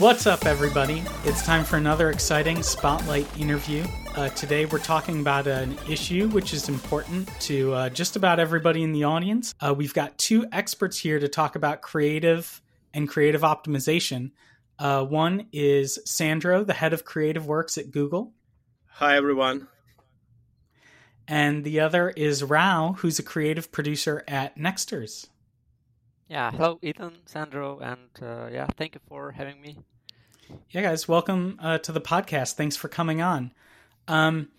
What's up, everybody? It's time for another exciting Spotlight interview. Uh, today, we're talking about an issue which is important to uh, just about everybody in the audience. Uh, we've got two experts here to talk about creative and creative optimization. Uh, one is Sandro, the head of creative works at Google, Hi, everyone. and the other is Rao, who's a creative producer at Nexters. Yeah, hello, Ethan, Sandro, and uh, yeah, thank you for having me. Yeah, guys, welcome uh, to the podcast. Thanks for coming on. Um,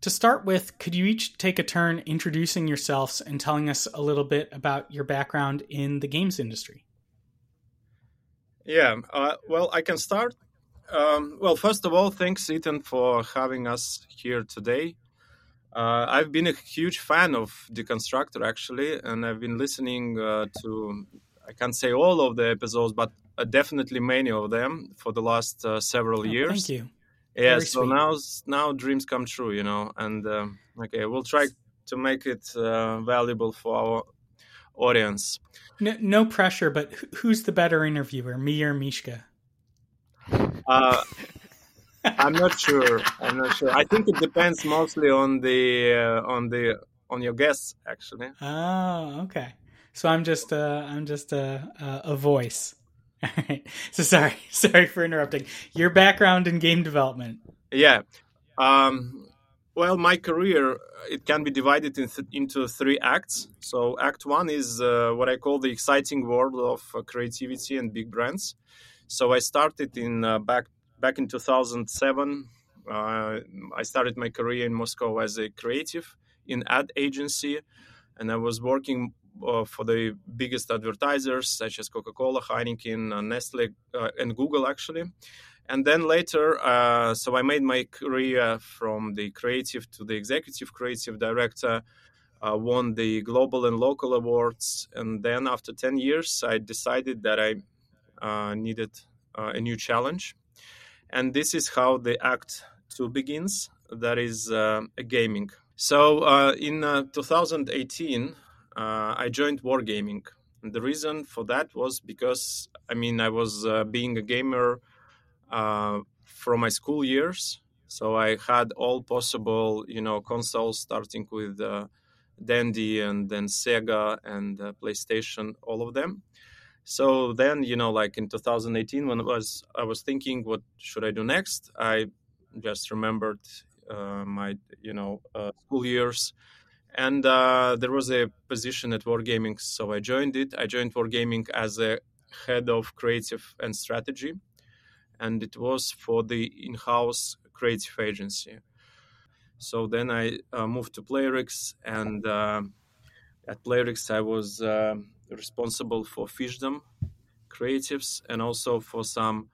to start with, could you each take a turn introducing yourselves and telling us a little bit about your background in the games industry? Yeah, uh, well, I can start. Um, well, first of all, thanks, Ethan, for having us here today. Uh, I've been a huge fan of Deconstructor, actually, and I've been listening uh, to, I can't say all of the episodes, but uh, definitely many of them for the last uh, several Oh, years. Thank you. Yeah, Very so sweet. now now dreams come true, you know, and um, okay, we'll try to make it uh, valuable for our audience. No, no pressure, but who's the better interviewer, me or Mishka? Uh, I'm not sure. I'm not sure. I think it depends mostly on the uh, on the on your guests, actually. Oh, okay. So I'm just uh, I'm just a a, a voice. All right. So sorry, sorry for interrupting. Your background in game development. Yeah. Um, well, my career it can be divided in th- into three acts. So, Act One is uh, what I call the exciting world of uh, creativity and big brands. So, I started in uh, back back in 2007. Uh, I started my career in Moscow as a creative in ad agency, and I was working uh, for the biggest advertisers such as Coca-Cola, Heineken, uh, Nestle, uh, and Google actually. And then later, uh, so I made my career from the creative to the executive creative director. Uh, won the global and local awards, and then after ten years, I decided that I needed a new challenge, and this is how the Act Two begins. That is uh, a gaming. So uh, in uh, 2018, uh, I joined Wargaming. And the reason for that was because, I mean, I was being a gamer from my school years. So I had all possible, you know, consoles, starting with Dendy and then Sega and uh, PlayStation, all of them. So then, you know, like in 2018, when I was I was thinking, what should I do next? I just remembered uh, my, you know, uh, school years, and uh, there was a position at Wargaming, so I joined it. I joined Wargaming as a head of creative and strategy, and it was for the in-house creative agency. So then I uh, moved to Playrix, and uh, at Playrix I was uh, responsible for Fishdom creatives and also for some,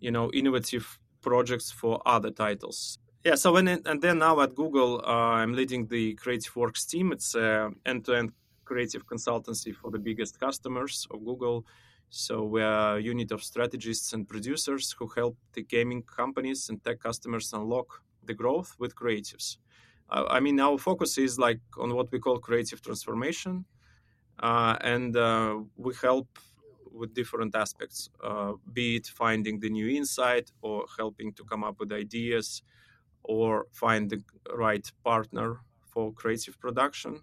you know, innovative projects for other titles. Yeah, so when and then now at Google, uh, I'm leading the Creative Works team. It's end-to-end creative consultancy for the biggest customers of Google. So we're a unit of strategists and producers who help the gaming companies and tech customers unlock the growth with creatives. Uh, I mean, our focus is like on what we call creative transformation, and uh, we help with different aspects, uh, be it finding the new insight or helping to come up with ideas or find the right partner for creative production.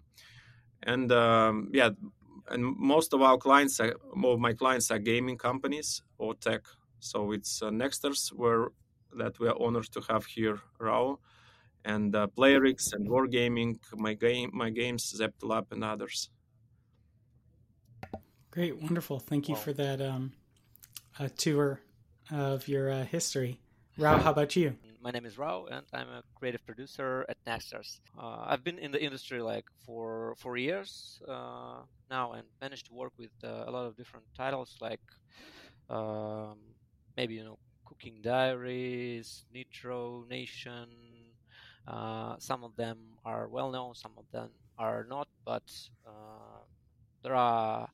And um, yeah, and most of our clients, are, more of my clients are gaming companies or tech. So it's uh, Nexters where that we are honored to have here, Rao, and uh, Playrix and Wargaming, my game, my games, Zeptolab, and others. Great, wonderful. Thank you for that um, uh, tour of your uh, history. Rao, how about you? My name is Rao, and I'm a creative producer at Nexters. Uh, I've been in the industry like for four years uh, now, and managed to work with uh, a lot of different titles, like um, maybe you know Cooking Diaries, Nitro Nation. Uh, some of them are well known, some of them are not, but uh, there are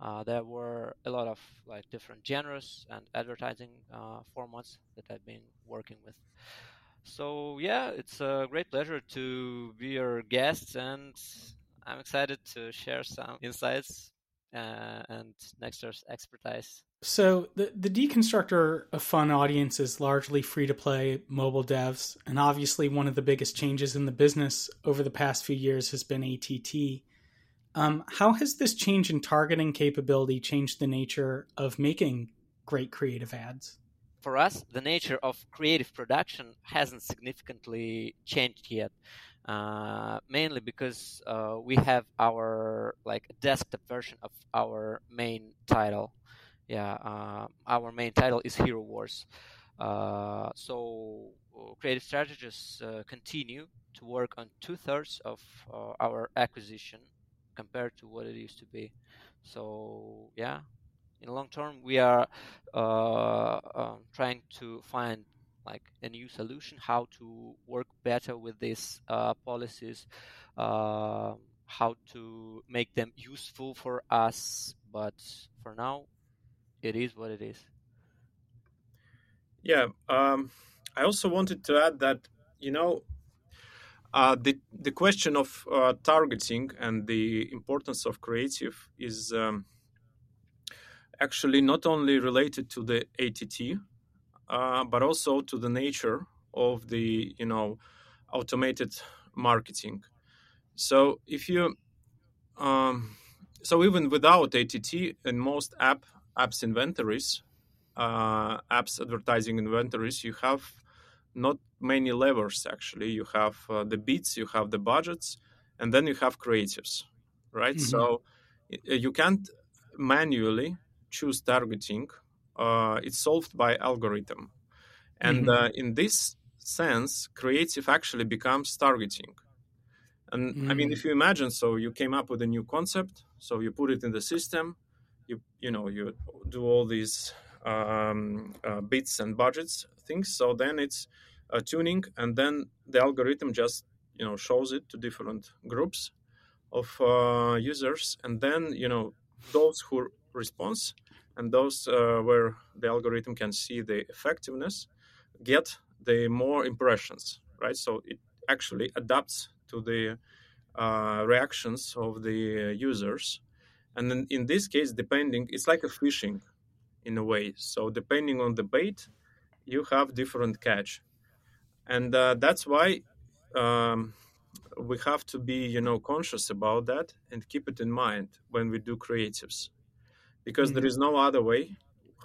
uh, there were a lot of like different genres and advertising uh, formats that I've been working with. So yeah, it's a great pleasure to be your guest, and I'm excited to share some insights uh, and Nexters expertise So the the deconstructor of fun audience is largely free to play mobile devs, and obviously one of the biggest changes in the business over the past few years has been ATT. Um, how has this change in targeting capability changed the nature of making great creative ads? For us, the nature of creative production hasn't significantly changed yet. Uh, mainly because uh, we have our like desktop version of our main title yeah, uh, our main title is Hero Wars. Uh, so uh, creative strategists uh, continue to work on two thirds of our acquisition compared to what it used to be. So yeah, in the long term, we are uh, um, trying to find like a new solution how to work better with these policies, um, how to make them useful for us. But for now, it is what it is. Yeah, um, I also wanted to add that you know uh, the the question of uh, targeting and the importance of creative is um, actually not only related to the ATT, uh, but also to the nature of the you know automated marketing. So if you um, so even without ATT in most app apps inventories, uh, apps advertising inventories, you have not many levers actually. You have uh, the bits, you have the budgets, and then you have creatives, right? Mm-hmm. So you can't manually choose targeting. Uh, it's solved by algorithm, and mm-hmm. Uh, in this sense, creative actually becomes targeting. And mm-hmm. I mean, if mm. you imagine, so you came up with a new concept, so you put it in the system, you you know you do all these um, uh, bits and budgets things. So then it's uh, tuning, and then the algorithm just you know shows it to different groups of uh, users, and then you know those who respond and those uh, where the algorithm can see the effectiveness get the more impressions, right? So it actually adapts to the uh, reactions of the users and then in this case depending it's like a fishing in a way. So depending on the bait you have different catch. And uh, that's why um, we have to be you know conscious about that and keep it in mind when we do creatives. Because mm-hmm. there is no other way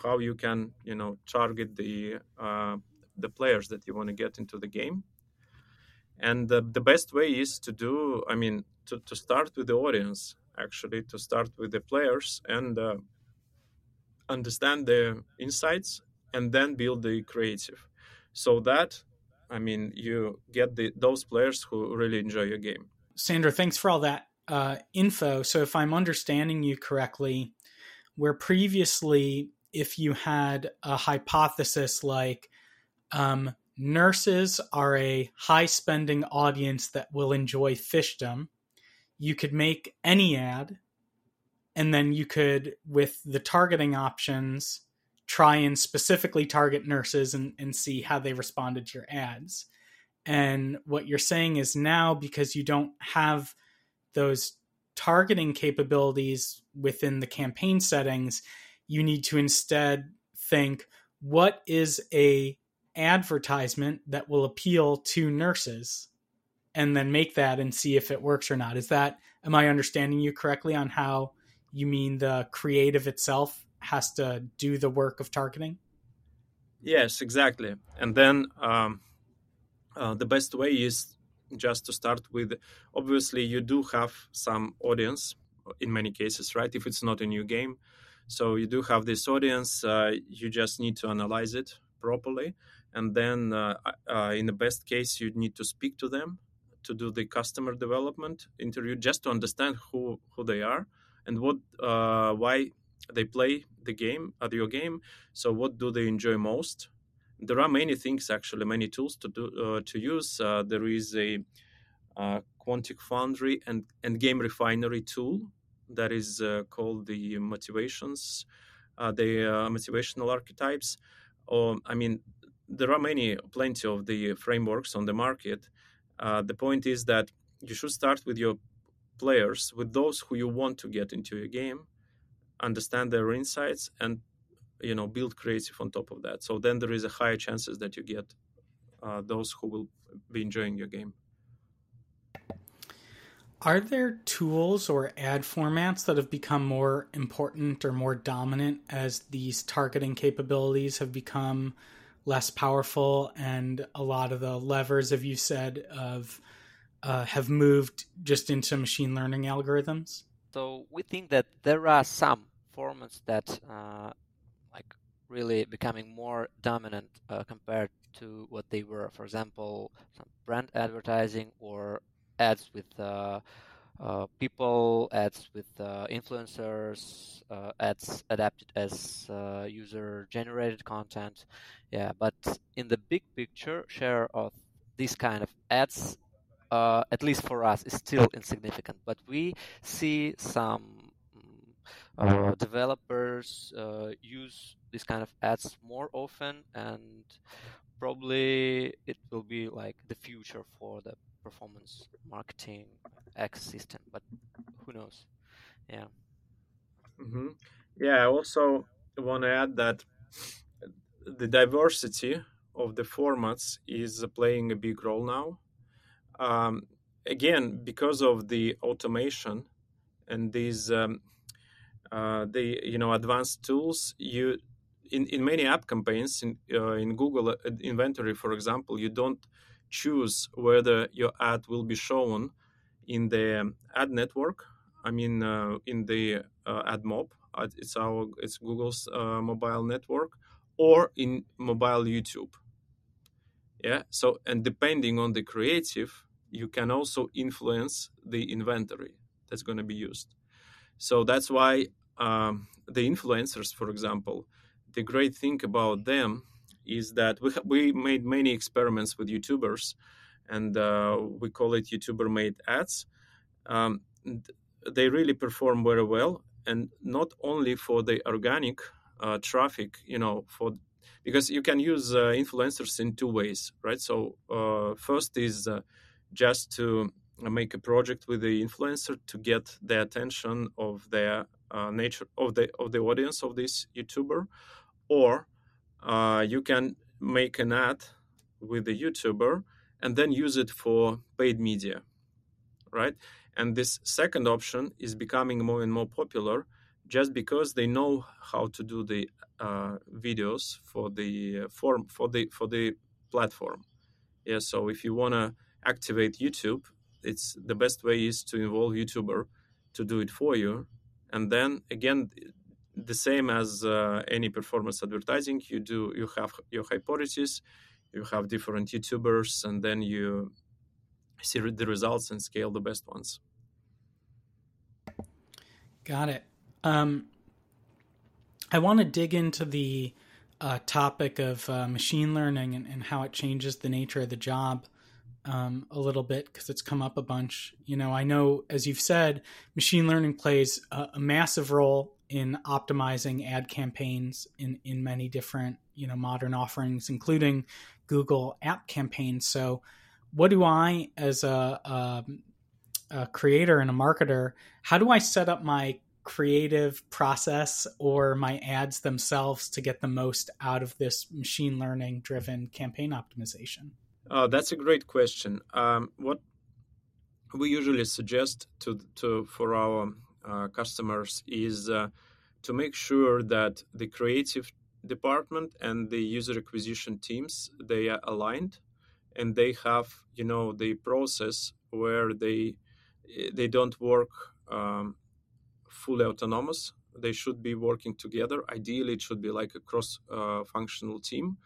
how you can you know target the uh, the players that you want to get into the game. And the, the best way is to do i mean to, to start with the audience actually to start with the players and uh, understand the insights and then build the creative. So that i mean you get the those players who really enjoy your game. Sandro thanks for all that uh, info. So if i'm understanding you correctly where previously if you had a hypothesis like um, nurses are a high spending audience that will enjoy fishdom you could make any ad and then you could with the targeting options try and specifically target nurses and, and see how they responded to your ads and what you're saying is now because you don't have those targeting capabilities within the campaign settings you need to instead think what is a advertisement that will appeal to nurses and then make that and see if it works or not. Is that am I understanding you correctly on how you mean the creative itself has to do the work of targeting? Yes, exactly. And then um, uh, the best way is just to start with. Obviously, you do have some audience in many cases, right? If it's not a new game, so you do have this audience. Uh, you just need to analyze it properly, and then uh, uh in the best case, you need to speak to them to do the customer development interview just to understand who who they are and what uh, why they play the game your game. So what do they enjoy most? There are many things actually, many tools to do uh, to use. Uh, there is a uh, Quantic Foundry and and GameRefinery tool that is uh, called the motivations, uh, the motivational archetypes. Or I mean, there are many, plenty of the frameworks on the market the point is that you should start with your players, with those who you want to get into your game, understand their insights, and you know build creative on top of that. So then there is a higher chances that you get uh, those who will be enjoying your game. Are there tools or ad formats that have become more important or more dominant as these targeting capabilities have become less powerful? And a lot of the levers, as you said, of uh, have moved just into machine learning algorithms? So we think that there are some formats that uh, like really becoming more dominant uh, compared to what they were. For example, some brand advertising or ads with uh, uh, people, ads with uh, influencers, ads adapted as user-generated content. Yeah, but in the big picture, share of these kind of ads, uh, at least for us, is still insignificant. But we see some uh, developers use these kind of ads more often, and probably it will be like the future for the performance marketing ecosystem, but who knows? Yeah. Mm-hmm. Yeah. I also want to add that the diversity of the formats is playing a big role now. Um, again, because of the automation and these um, uh, the you know advanced tools, you in, in many app campaigns in uh, in Google uh, inventory, for example, you don't choose whether your ad will be shown in the ad network. I mean, uh, in the uh, AdMob. Uh, it's our it's Google's mobile network, or in mobile YouTube. Yeah. So and depending on the creative, you can also influence the inventory that's going to be used. So that's why um, the influencers, for example, the great thing about them is that we, we made many experiments with YouTubers, and uh, we call it YouTuber made ads. Um, they really perform very well, and not only for the organic uh, traffic, you know, for because you can use uh, influencers in two ways, right? So uh, first is uh, just to make a project with the influencer to get the attention of the uh, nature of the of the audience of this YouTuber, or uh, you can make an ad with the YouTuber and then use it for paid media, right? And this second option is becoming more and more popular just because they know how to do the uh, videos for the uh, form for the for the platform. Yeah, so if you want to activate YouTube, it's the best way is to involve YouTuber to do it for you, and then again the same as uh, any performance advertising you do you have your hypothesis you have different youtubers and then you see the results and scale the best ones. Got it. Um, i want to dig into the uh, topic of uh, machine learning and, and, how it changes the nature of the job um, a little bit because it's come up a bunch. You know, I know, as you've said, machine learning plays a, a massive role in optimizing ad campaigns in in many different you know modern offerings, including Google App Campaigns. So, what do I, as a, a, a creator and a marketer, how do I set up my creative process or my ads themselves to get the most out of this machine learning driven campaign optimization? Uh, that's a great question. Um, what we usually suggest to to for our uh, customers is uh, to make sure that the creative department and the user acquisition teams they are aligned and they have you know the process where they they don't work um, fully autonomous they should be working together ideally it should be like a cross uh, functional team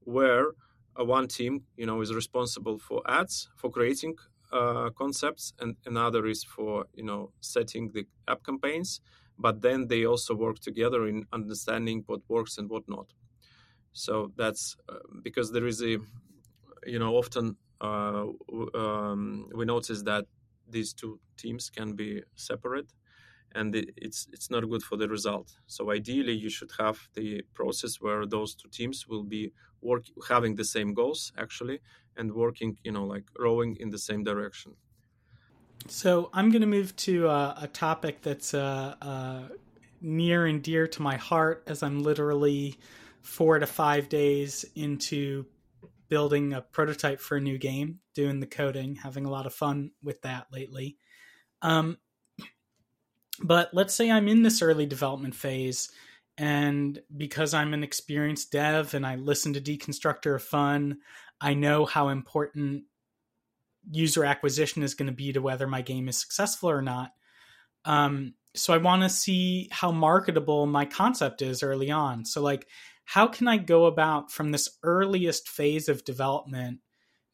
where one team you know is responsible for ads for creating uh, concepts and another is for you know setting the app campaigns. But then they also work together in understanding what works and what not. So that's uh, because there is a you know often uh, um, we notice that these two teams can be separate and it's it's not good for the result. So ideally you should have the process where those two teams will be work having the same goals actually and working you know like rowing in the same direction so i'm going to move to uh, a topic that's uh, uh, near and dear to my heart as I'm literally four to five days into building a prototype for a new game, doing the coding, having a lot of fun with that lately. Um, but let's say I'm in this early development phase, and because I'm an experienced dev and I listen to Deconstructor of Fun, I know how important user acquisition is going to be to whether my game is successful or not. Um, so I want to see how marketable my concept is early on. So like how can I go about from this earliest phase of development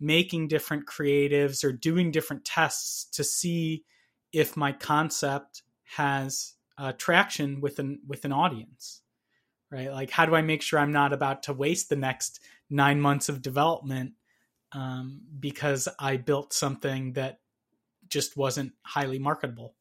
making different creatives or doing different tests to see if my concept has uh, traction with an with an audience right? Like how do i make sure i'm not about to waste the next nine months of development um, because i built something that just wasn't highly marketable?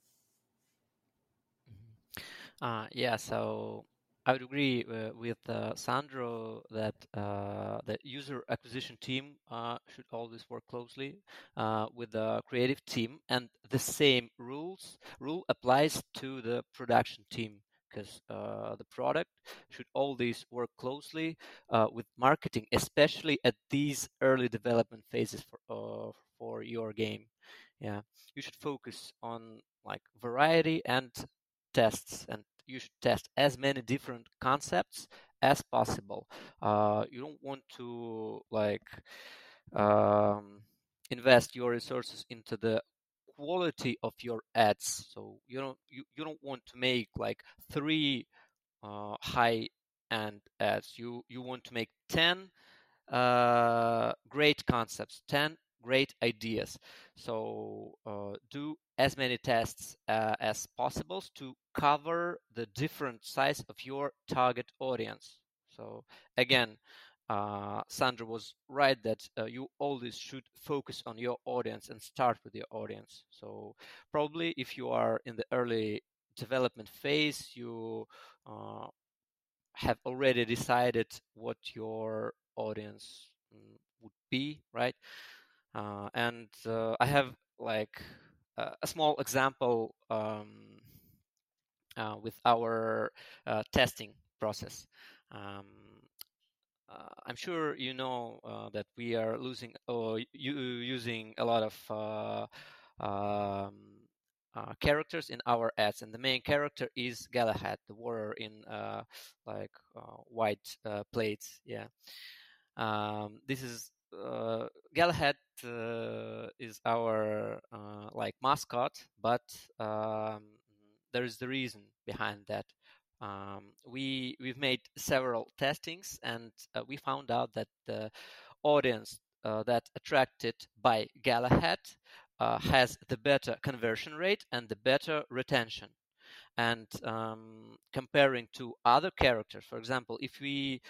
Uh, yeah, so I would agree uh, with uh, Sandro that uh, the user acquisition team uh, should always work closely uh, with the creative team, and the same rules rule applies to the production team because uh, the product should always work closely with marketing, especially at these early development phases for for your game. Yeah, you should focus on like variety and tests and you should test as many different concepts as possible. Uh, you don't want to like um, invest your resources into the quality of your ads. So you don't you, you don't want to make like three uh, high end ads. You you want to make ten uh, great concepts, ten great ideas. So uh, do as many tests uh, as possible to cover the different size of your target audience. So again, uh, Sandro was right that uh, you always should focus on your audience and start with your audience. So probably if you are in the early development phase, you uh, have already decided what your audience mm, would be, right? Uh, and uh, I have like uh, a small example um, uh, with our uh, testing process. Um, uh, I'm sure you know that we are losing or using a lot of um, uh, characters in our ads, and the main character is Galahad, the warrior in uh, like uh, white plates. Yeah, um, this is uh, Galahad uh, is our uh, like mascot, but um, there is the reason behind that. Um, we we've made several testings, and uh, we found out that the audience uh, that attracted by Galahad uh, has the better conversion rate and the better retention. And um, comparing to other characters, for example, if we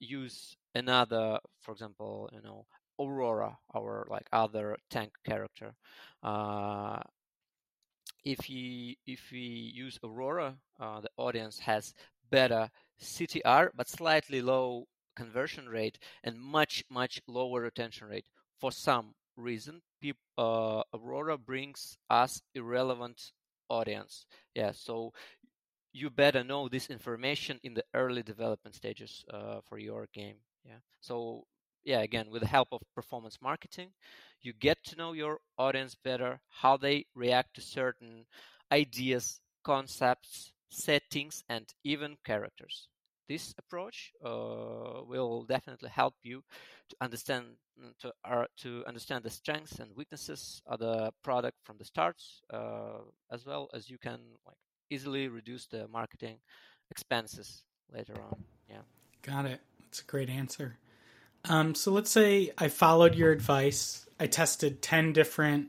use another, for example, you know, Aurora, our like other tank character. Uh, if he if we use Aurora, uh, the audience has better CTR but slightly low conversion rate and much much lower retention rate. For some reason, people, uh, Aurora brings us irrelevant audience. Yeah, so you better know this information in the early development stages uh, for your game. Yeah. So yeah, again, with the help of performance marketing, you get to know your audience better, how they react to certain ideas, concepts, settings, and even characters. This approach uh, will definitely help you to understand mm, to, uh, to understand the strengths and weaknesses of the product from the start, uh, as well as you can like easily reduce the marketing expenses later on. Yeah. Got it. That's a great answer. Um, so let's say I followed your advice. I tested 10 different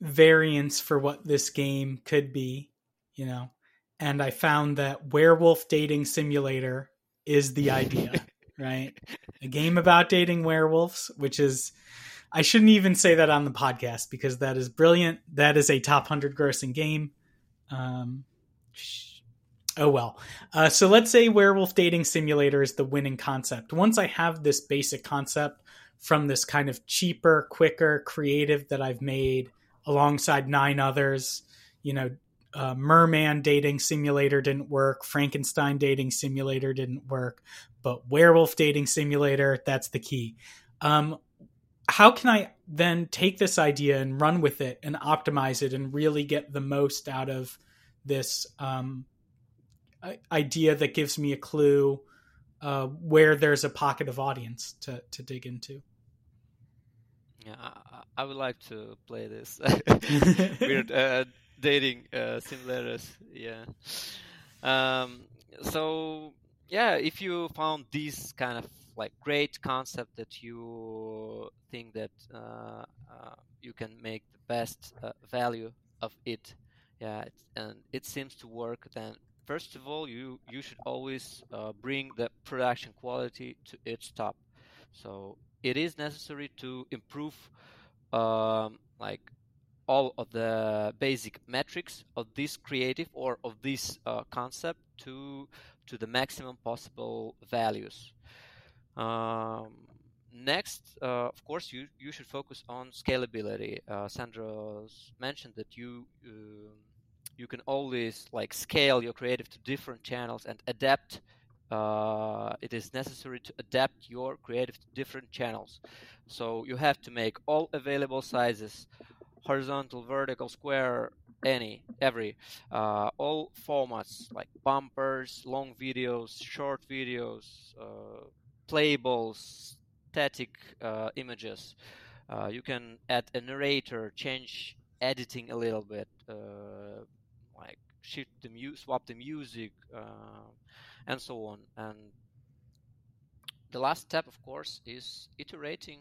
variants for what this game could be, you know, and I found that Werewolf Dating Simulator is the idea, right? A game about dating werewolves, which is, I shouldn't even say that on the podcast because that is brilliant. That is a top 100 grossing game. Um, Oh well. Uh, so let's say werewolf dating simulator is the winning concept. Once I have this basic concept from this kind of cheaper, quicker, creative that I've made alongside nine others, you know, uh, Merman dating simulator didn't work, Frankenstein dating simulator didn't work, but werewolf dating simulator, that's the key. Um, how can I then take this idea and run with it and optimize it and really get the most out of this um, idea that gives me a clue uh, where there's a pocket of audience to, to dig into? Yeah, I, I would like to play this weird uh, dating uh, simulators. Yeah. Um, so yeah, if you found these kind of like great concept that you think that uh, uh, you can make the best uh, value of it, yeah, and it seems to work, then first of all, you you should always uh, bring the production quality to its top. So it is necessary to improve um, like all of the basic metrics of this creative or of this uh, concept to to the maximum possible values. Um, next, uh, of course, you you should focus on scalability. Uh, Sandro mentioned that you um, you can always like scale your creative to different channels and adapt uh, it is necessary to adapt your creative to different channels. So you have to make all available sizes, horizontal, vertical, square, any, every, uh, all formats like bumpers, long videos, short videos, uh, playables, static uh, images. Uh, you can add a narrator, change editing a little bit, uh, like shift the mu- swap the music and so on. And the last step, of course, is iterating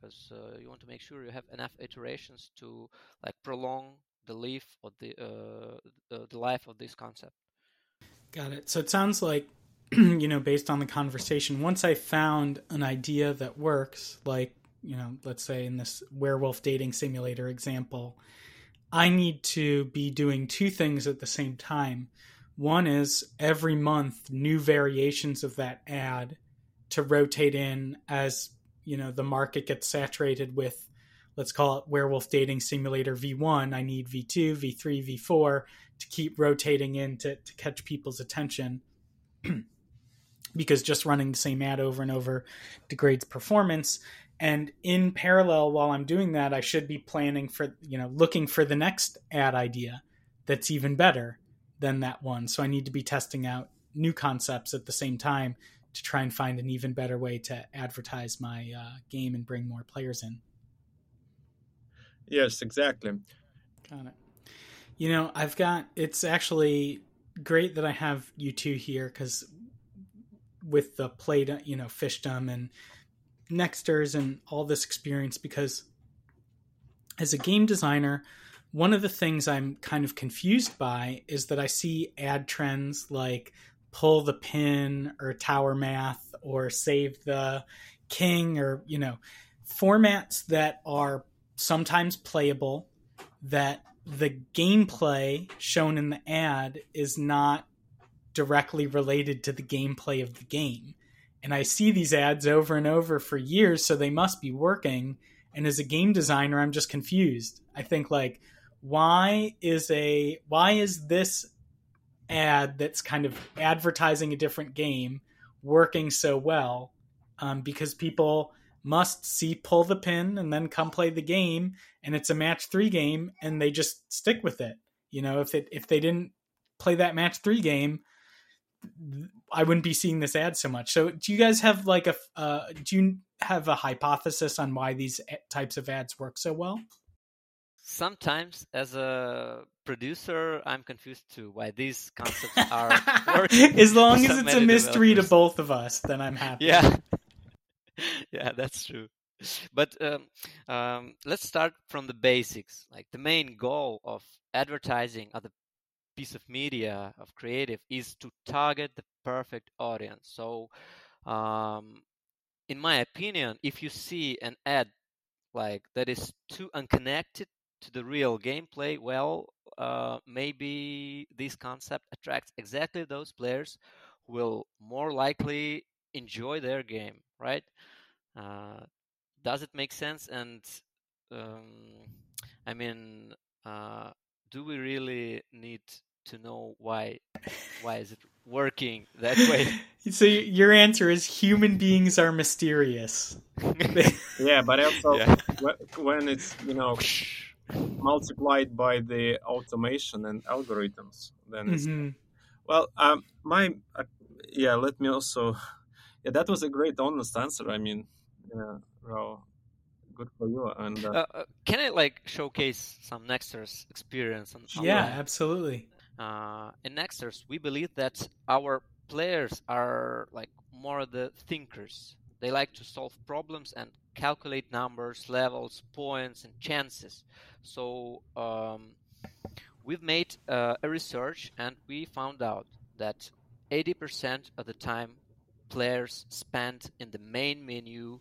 because uh, uh, you want to make sure you have enough iterations to like prolong the life of the, uh, the, the life of this concept. Got it. So it sounds like you know, based on the conversation, once I found an idea that works, like you know, let's say in this werewolf dating simulator example, I need to be doing two things at the same time. One is every month new variations of that ad to rotate in as you know the market gets saturated with let's call it werewolf dating simulator v1 i need v2 v3 v4 to keep rotating in to, to catch people's attention because just running the same ad over and over degrades performance and in parallel while i'm doing that i should be planning for you know looking for the next ad idea that's even better than that one. So I need to be testing out new concepts at the same time to try and find an even better way to advertise my uh, game and bring more players in. Yes, exactly. Got it. You know, I've got it's actually great that I have you two here because with the play, you know, fishdom and Nexters and all this experience because as a game designer, one of the things I'm kind of confused by is that I see ad trends like pull the pin or tower math or save the king or, you know, formats that are sometimes playable that the gameplay shown in the ad is not directly related to the gameplay of the game. And I see these ads over and over for years, so they must be working. And as a game designer, I'm just confused. I think like, why is a why is this ad that's kind of advertising a different game working so well um, because people must see pull the pin and then come play the game and it's a match three game and they just stick with it you know if it if they didn't play that match three game i wouldn't be seeing this ad so much. So do you guys have like a uh, do you have a hypothesis on why these types of ads work so well? Sometimes as a producer i'm confused too why these concepts are working as long as it's a mystery to both of us then i'm happy. Yeah. Yeah that's true. But um, um, let's start from the basics like the main goal of advertising of the piece of media of creative is to target the perfect audience so um, in my opinion if you see an ad like that is too unconnected to the real gameplay, well, uh, maybe this concept attracts exactly those players who will more likely enjoy their game, right? Uh, does it make sense? And um, I mean, uh, do we really need to know why why is it working that way so your answer is human beings are mysterious yeah but also yeah. when it's you know multiplied by the automation and algorithms then it's mm-hmm. well um my uh, yeah let me also yeah that was a great honest answer i mean yeah well, good for you and uh, uh, uh, can i like showcase some nexters experience on, on yeah absolutely uh, in Nexters, we believe that our players are like more the thinkers. They like to solve problems and calculate numbers, levels, points, and chances. So um, we've made uh, a research and we found out that 80% of the time players spend in the main menu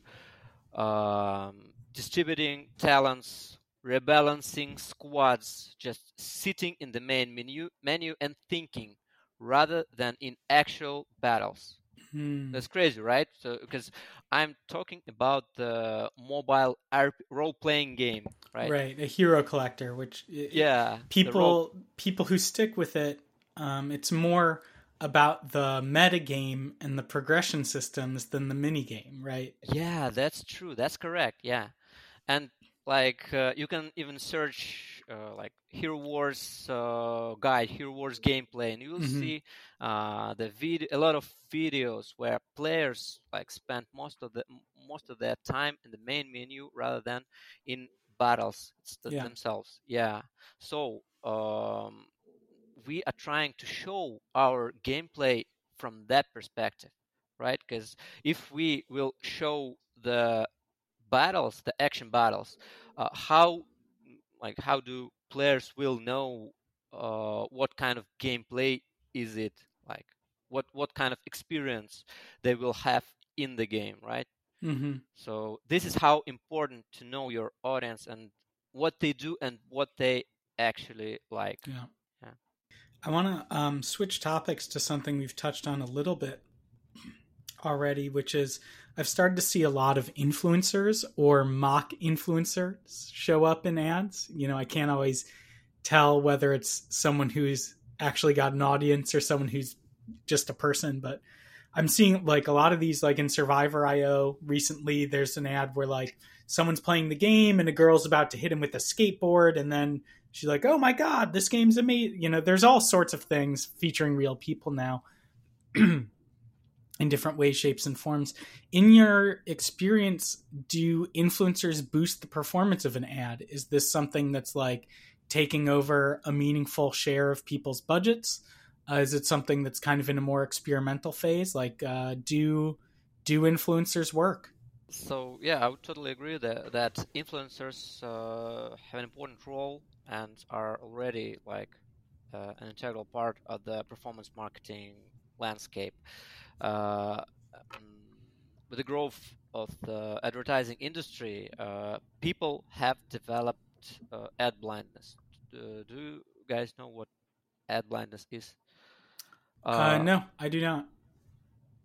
um, distributing talents, rebalancing squads, just sitting in the main menu, menu and thinking rather than in actual battles. Hmm. That's crazy, right? So because I'm talking about the mobile role-playing game, right? Right, a hero collector, which yeah, people people who stick with it, um, it's more about the meta game and the progression systems than the mini game, right? Yeah, that's true. That's correct. Yeah, and like uh, you can even search uh, like Hero Wars uh, guide, Hero Wars gameplay, and you'll mm-hmm. see uh, the video, a lot of videos where players like spend most of the most of their time in the main menu rather than in battles yeah. themselves. Yeah. So um, we are trying to show our gameplay from that perspective, right? Because if we will show the battles, the action battles, uh, how like how do players will know uh, what kind of gameplay is it like? What what kind of experience they will have in the game, right? Mm-hmm. So this is how important to know your audience and what they do and what they actually like. Yeah. yeah. I want to um, switch topics to something we've touched on a little bit already, which is I've started to see a lot of influencers or mock influencers show up in ads. You know, I can't always tell whether it's someone who's actually got an audience or someone who's just a person, but I'm seeing like a lot of these like in Survivor IO recently there's an ad where like someone's playing the game and a girl's about to hit him with a skateboard and then she's like, "Oh my god, this game's amazing." You know, there's all sorts of things featuring real people now. in different ways, shapes, and forms. In your experience, do influencers boost the performance of an ad? Is this something that's like taking over a meaningful share of people's budgets? Uh, is it something that's kind of in a more experimental phase? Like, uh, do do influencers work? So yeah, I would totally agree that that influencers uh, have an important role and are already like uh, an integral part of the performance marketing landscape. Uh, with the growth of the advertising industry, uh, people have developed uh, ad blindness. do you guys know what ad blindness is? Uh, no, I do not.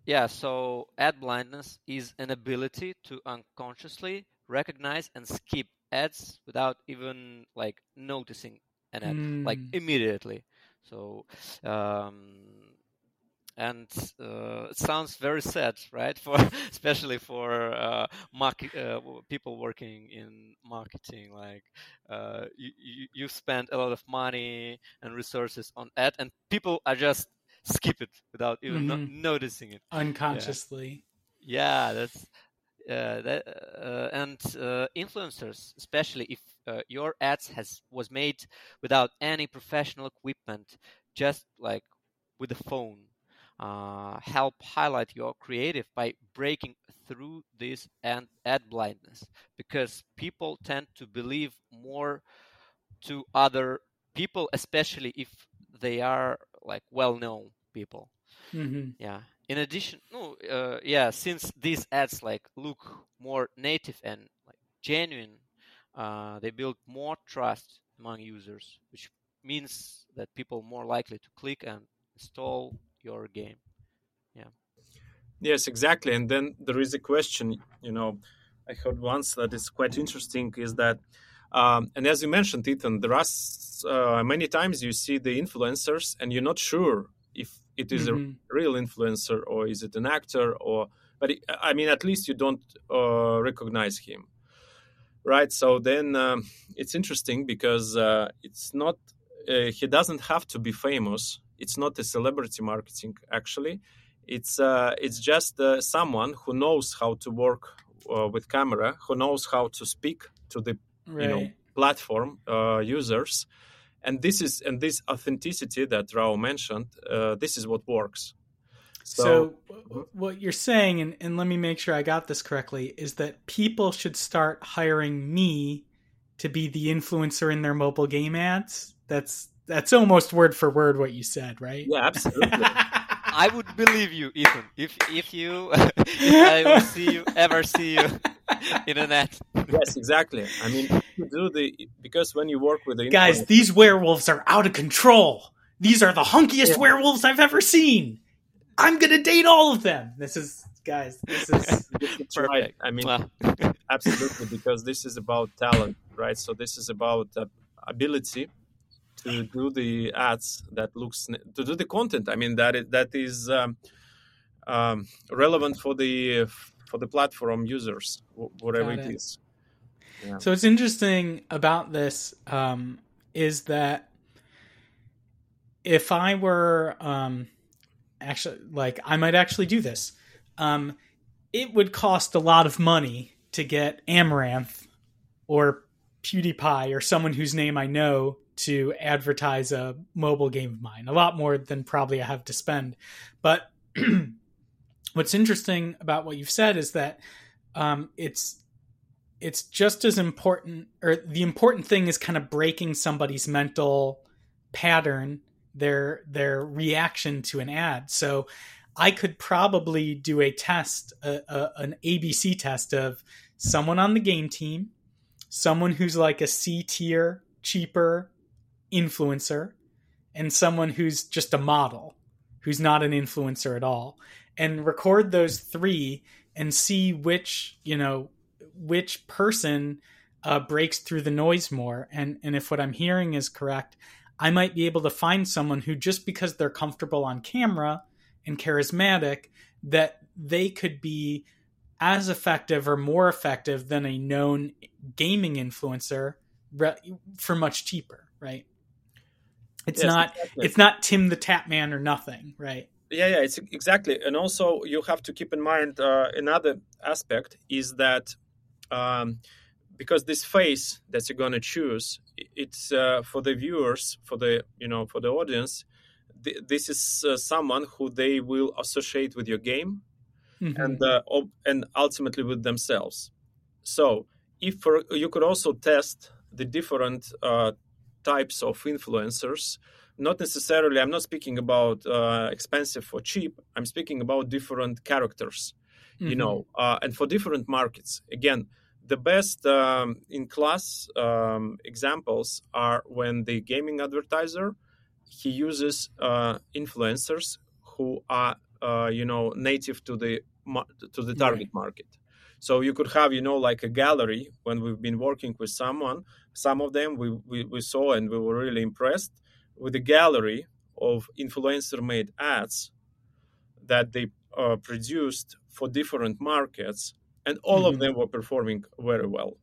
Yeah, so ad blindness is an ability to unconsciously recognize and skip ads without even like noticing an ad, mm. like hmm. immediately. So um, and uh, it sounds very sad, right? For especially for uh, market, uh, people working in marketing, like uh, you, you you spend a lot of money and resources on ad, and people are just skip it without even mm-hmm. no- noticing it unconsciously. Yeah, yeah that's uh, that, uh, and influencers, especially if your ads has was made without any professional equipment, just like with a phone uh, help highlight your creative by breaking through this ad, ad blindness. Because people tend to believe more to other people especially if they are like well known people. Mm-hmm. yeah. In addition no uh, yeah since these ads like look more native and like genuine uh, they build more trust among users which means that people more likely to click and install your game. Yeah. Yes, exactly. And then there is a question, you know, I heard once that is quite interesting is that Um, and as you mentioned, Ethan, there are uh, many times you see the influencers and you're not sure if it is mm-hmm. a real influencer or is it an actor or but it, i mean at least you don't uh, recognize him right so then um, it's interesting because uh, it's not uh, he doesn't have to be famous it's not a celebrity marketing actually it's uh, it's just uh, someone who knows how to work uh, with camera who knows how to speak to the right. you know platform users and this is and this authenticity that Rao mentioned. Uh, this is what works. So, so, what you're saying, and, and let me make sure I got this correctly, is that people should start hiring me to be the influencer in their mobile game ads. That's that's almost word for word what you said, right? Yeah, absolutely. I would believe you, Ethan, if if you if I will see you ever see you in a net. yes, exactly. I mean, you do the because when you work with the guys, these werewolves are out of control. These are the hunkiest yeah. werewolves I've ever seen. I'm gonna date all of them. This is guys. This is perfect. Right. I mean, wow. absolutely, because this is about talent, right? So this is about uh, ability to do the ads that looks to do the content. I mean that is, that is um, um, relevant for the for the platform users, whatever it. it is. Yeah. So what's interesting about this um, is that if I were um, actually like I might actually do this, um, it would cost a lot of money to get Amouranth or PewDiePie or someone whose name I know to advertise a mobile game of mine. A lot more than probably I have to spend. But what's interesting about what you've said is that um, it's it's just as important, or the important thing is kind of breaking somebody's mental pattern, their their reaction to an ad. So I could probably do a test, a, a, an ABC test of someone on the game team, someone who's like a C tier, cheaper influencer and someone who's just a model who's not an influencer at all and record those three and see which you know which person uh, breaks through the noise more. And and if what i'm hearing is correct i might be able to find someone who just because they're comfortable on camera and charismatic that they could be as effective or more effective than a known gaming influencer for much cheaper right it's yes, not exactly. it's not Tim the Tatman or nothing, right? Yeah, yeah, it's exactly. And also, you have to keep in mind uh, another aspect is that um, because this face that you're going to choose, it's uh, for the viewers, for the you know, for the audience. Th- this is uh, someone who they will associate with your game, mm-hmm. and uh, and ultimately with themselves. So, if for, you could also test the different uh, types of influencers not necessarily i'm not speaking about uh, expensive or cheap i'm speaking about different characters mm-hmm. you know uh, and for different markets again the best um, in class um, examples are when the gaming advertiser he uses uh, influencers who are uh, you know native to the to the target right. market so you could have, you know, like a gallery when we've been working with someone. Some of them we, we, we saw and we were really impressed with a gallery of influencer made ads that they uh, produced for different markets. And all mm-hmm. of them were performing very well.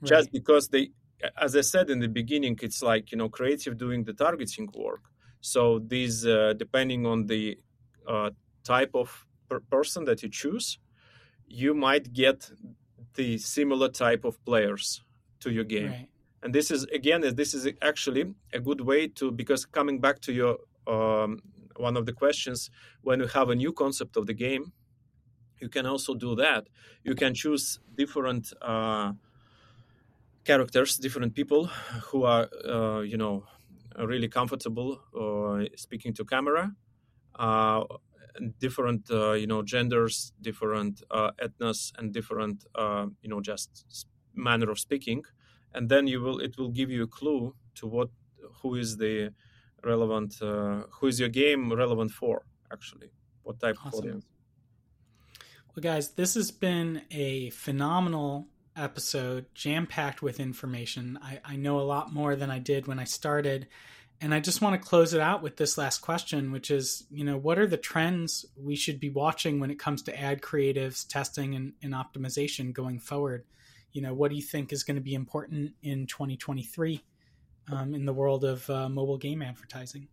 Right. Just because they, as I said in the beginning, it's like, you know, creative doing the targeting work. So these, uh, depending on the uh, type of per- person that you choose, you might get the similar type of players to your game. Right. And this is again, this is actually a good way to because coming back to your um, one of the questions, when you have a new concept of the game, you can also do that. You can choose different uh, characters, different people who are, uh, you know, really comfortable uh, speaking to camera, uh, different uh, you know genders different uh, ethnos and different uh, you know just manner of speaking and then you will it will give you a clue to what who is the relevant uh, who is your game relevant for actually what type awesome. of audience well guys this has been a phenomenal episode, jam packed with information. I, I know a lot more than I did when I started. And I just want to close it out with this last question, which is, you know, what are the trends we should be watching when it comes to ad creatives, testing, and, and optimization going forward? You know, what do you think is going to be important in 2023 um, in the world of uh, mobile game advertising?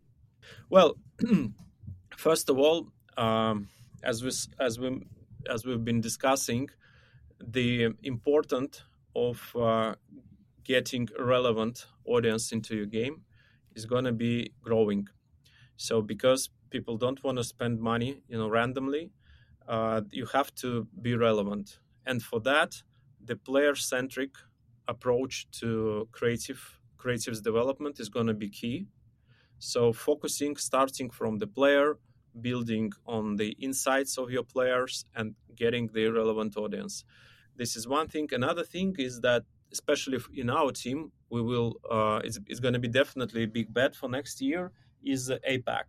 Well, first of all, um, as we as we as we've been discussing, the important of uh, getting relevant audience into your game is going to be growing. So because people don't want to spend money, you know, randomly, uh, you have to be relevant, and for that, the player-centric approach to creative creatives development is going to be key. So focusing, starting from the player, building on the insights of your players, and getting the relevant audience. This is one thing. Another thing is that, especially in our team, we will. Uh, it's, it's going to be definitely a big bet for next year. Is APAC.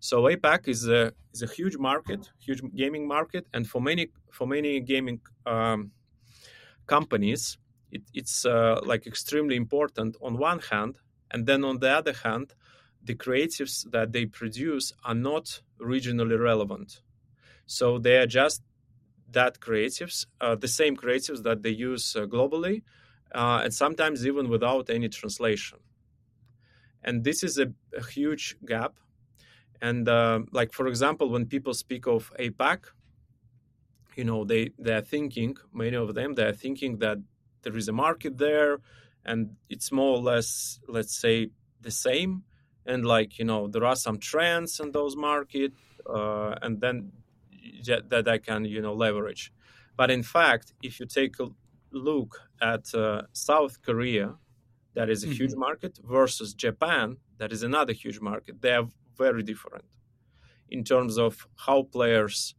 So APAC is a is a huge market, huge gaming market, and for many for many gaming um, companies, it, it's uh, like extremely important on one hand, and then on the other hand, the creatives that they produce are not regionally relevant. So they are just that creatives, uh, the same creatives that they use uh, globally, uh, and sometimes even without any translation. And this is a, a huge gap. And uh, like for example, when people speak of APAC, you know they they are thinking many of them they are thinking that there is a market there, and it's more or less let's say the same. And like you know there are some trends in those market, uh, and then that I can you know leverage. But in fact, if you take a look at uh, South Korea, that is a mm-hmm. huge market, versus Japan, that is another huge market, they are very different in terms of how players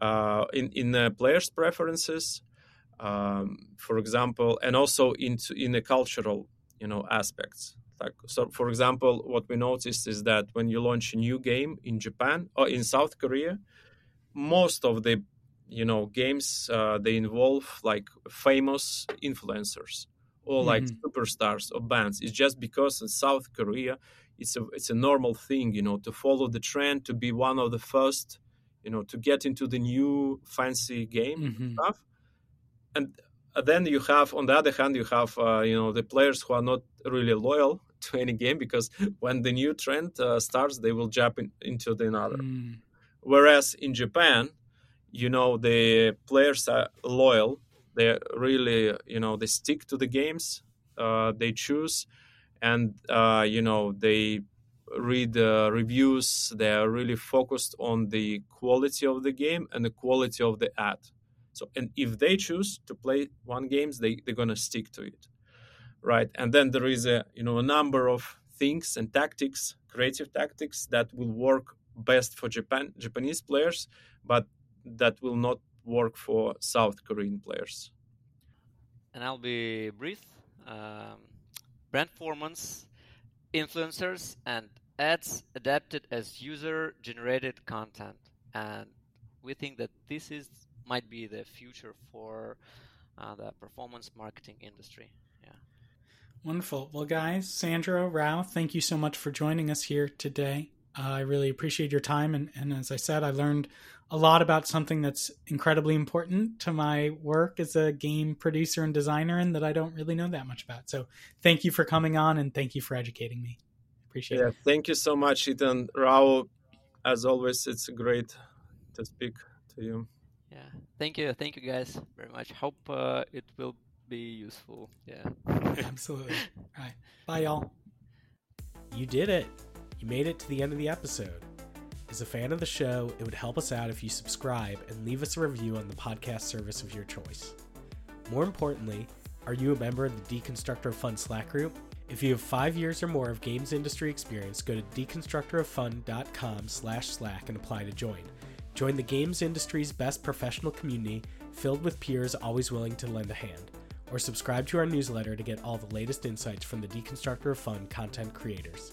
uh, in in the players' preferences, um, for example, and also into in the cultural you know aspects. Like so, for example, what we noticed is that when you launch a new game in Japan or in South Korea, most of the you know games uh, they involve like famous influencers or like mm-hmm. superstars or bands it's just because in south korea it's a it's a normal thing you know to follow the trend to be one of the first you know to get into the new fancy game mm-hmm. stuff and then you have on the other hand you have uh, you know the players who are not really loyal to any game because when the new trend uh, starts they will jump in, into the another mm. Whereas in Japan, you know, the players are loyal. They really, you know, they stick to the games uh, they choose, and uh, you know, they read uh, reviews. They are really focused on the quality of the game and the quality of the ad. So, and if they choose to play one games, they they're gonna stick to it, right? And then there is a you know a number of things and tactics, creative tactics that will work best for Japan Japanese players, but that will not work for South Korean players. And I'll be brief. Um, brand performance, influencers, and ads adapted as user-generated content, and we think that this is might be the future for uh, the performance marketing industry. Yeah. Wonderful. Well, guys, Sandro, Rao, thank you so much for joining us here today. Uh, I really appreciate your time. And, and as I said, I learned a lot about something that's incredibly important to my work as a game producer and designer and that I don't really know that much about. So thank you for coming on and thank you for educating me. Appreciate it. yeah, it. Thank you so much, Ethan. Rao, as always, it's great to speak to you. Yeah, thank you. Thank you guys very much. Hope uh, it will be useful. Yeah. Absolutely. All right. Bye, y'all. You did it. You made it to the end of the episode. As a fan of the show, it would help us out if you subscribe and leave us a review on the podcast service of your choice. More importantly, are you a member of the Deconstructor of Fun Slack group? If you have five years or more of games industry experience, go to deconstructoroffun.com slash slack and apply to join. Join the games industry's best professional community filled with peers always willing to lend a hand. Or subscribe to our newsletter to get all the latest insights from the Deconstructor of Fun content creators.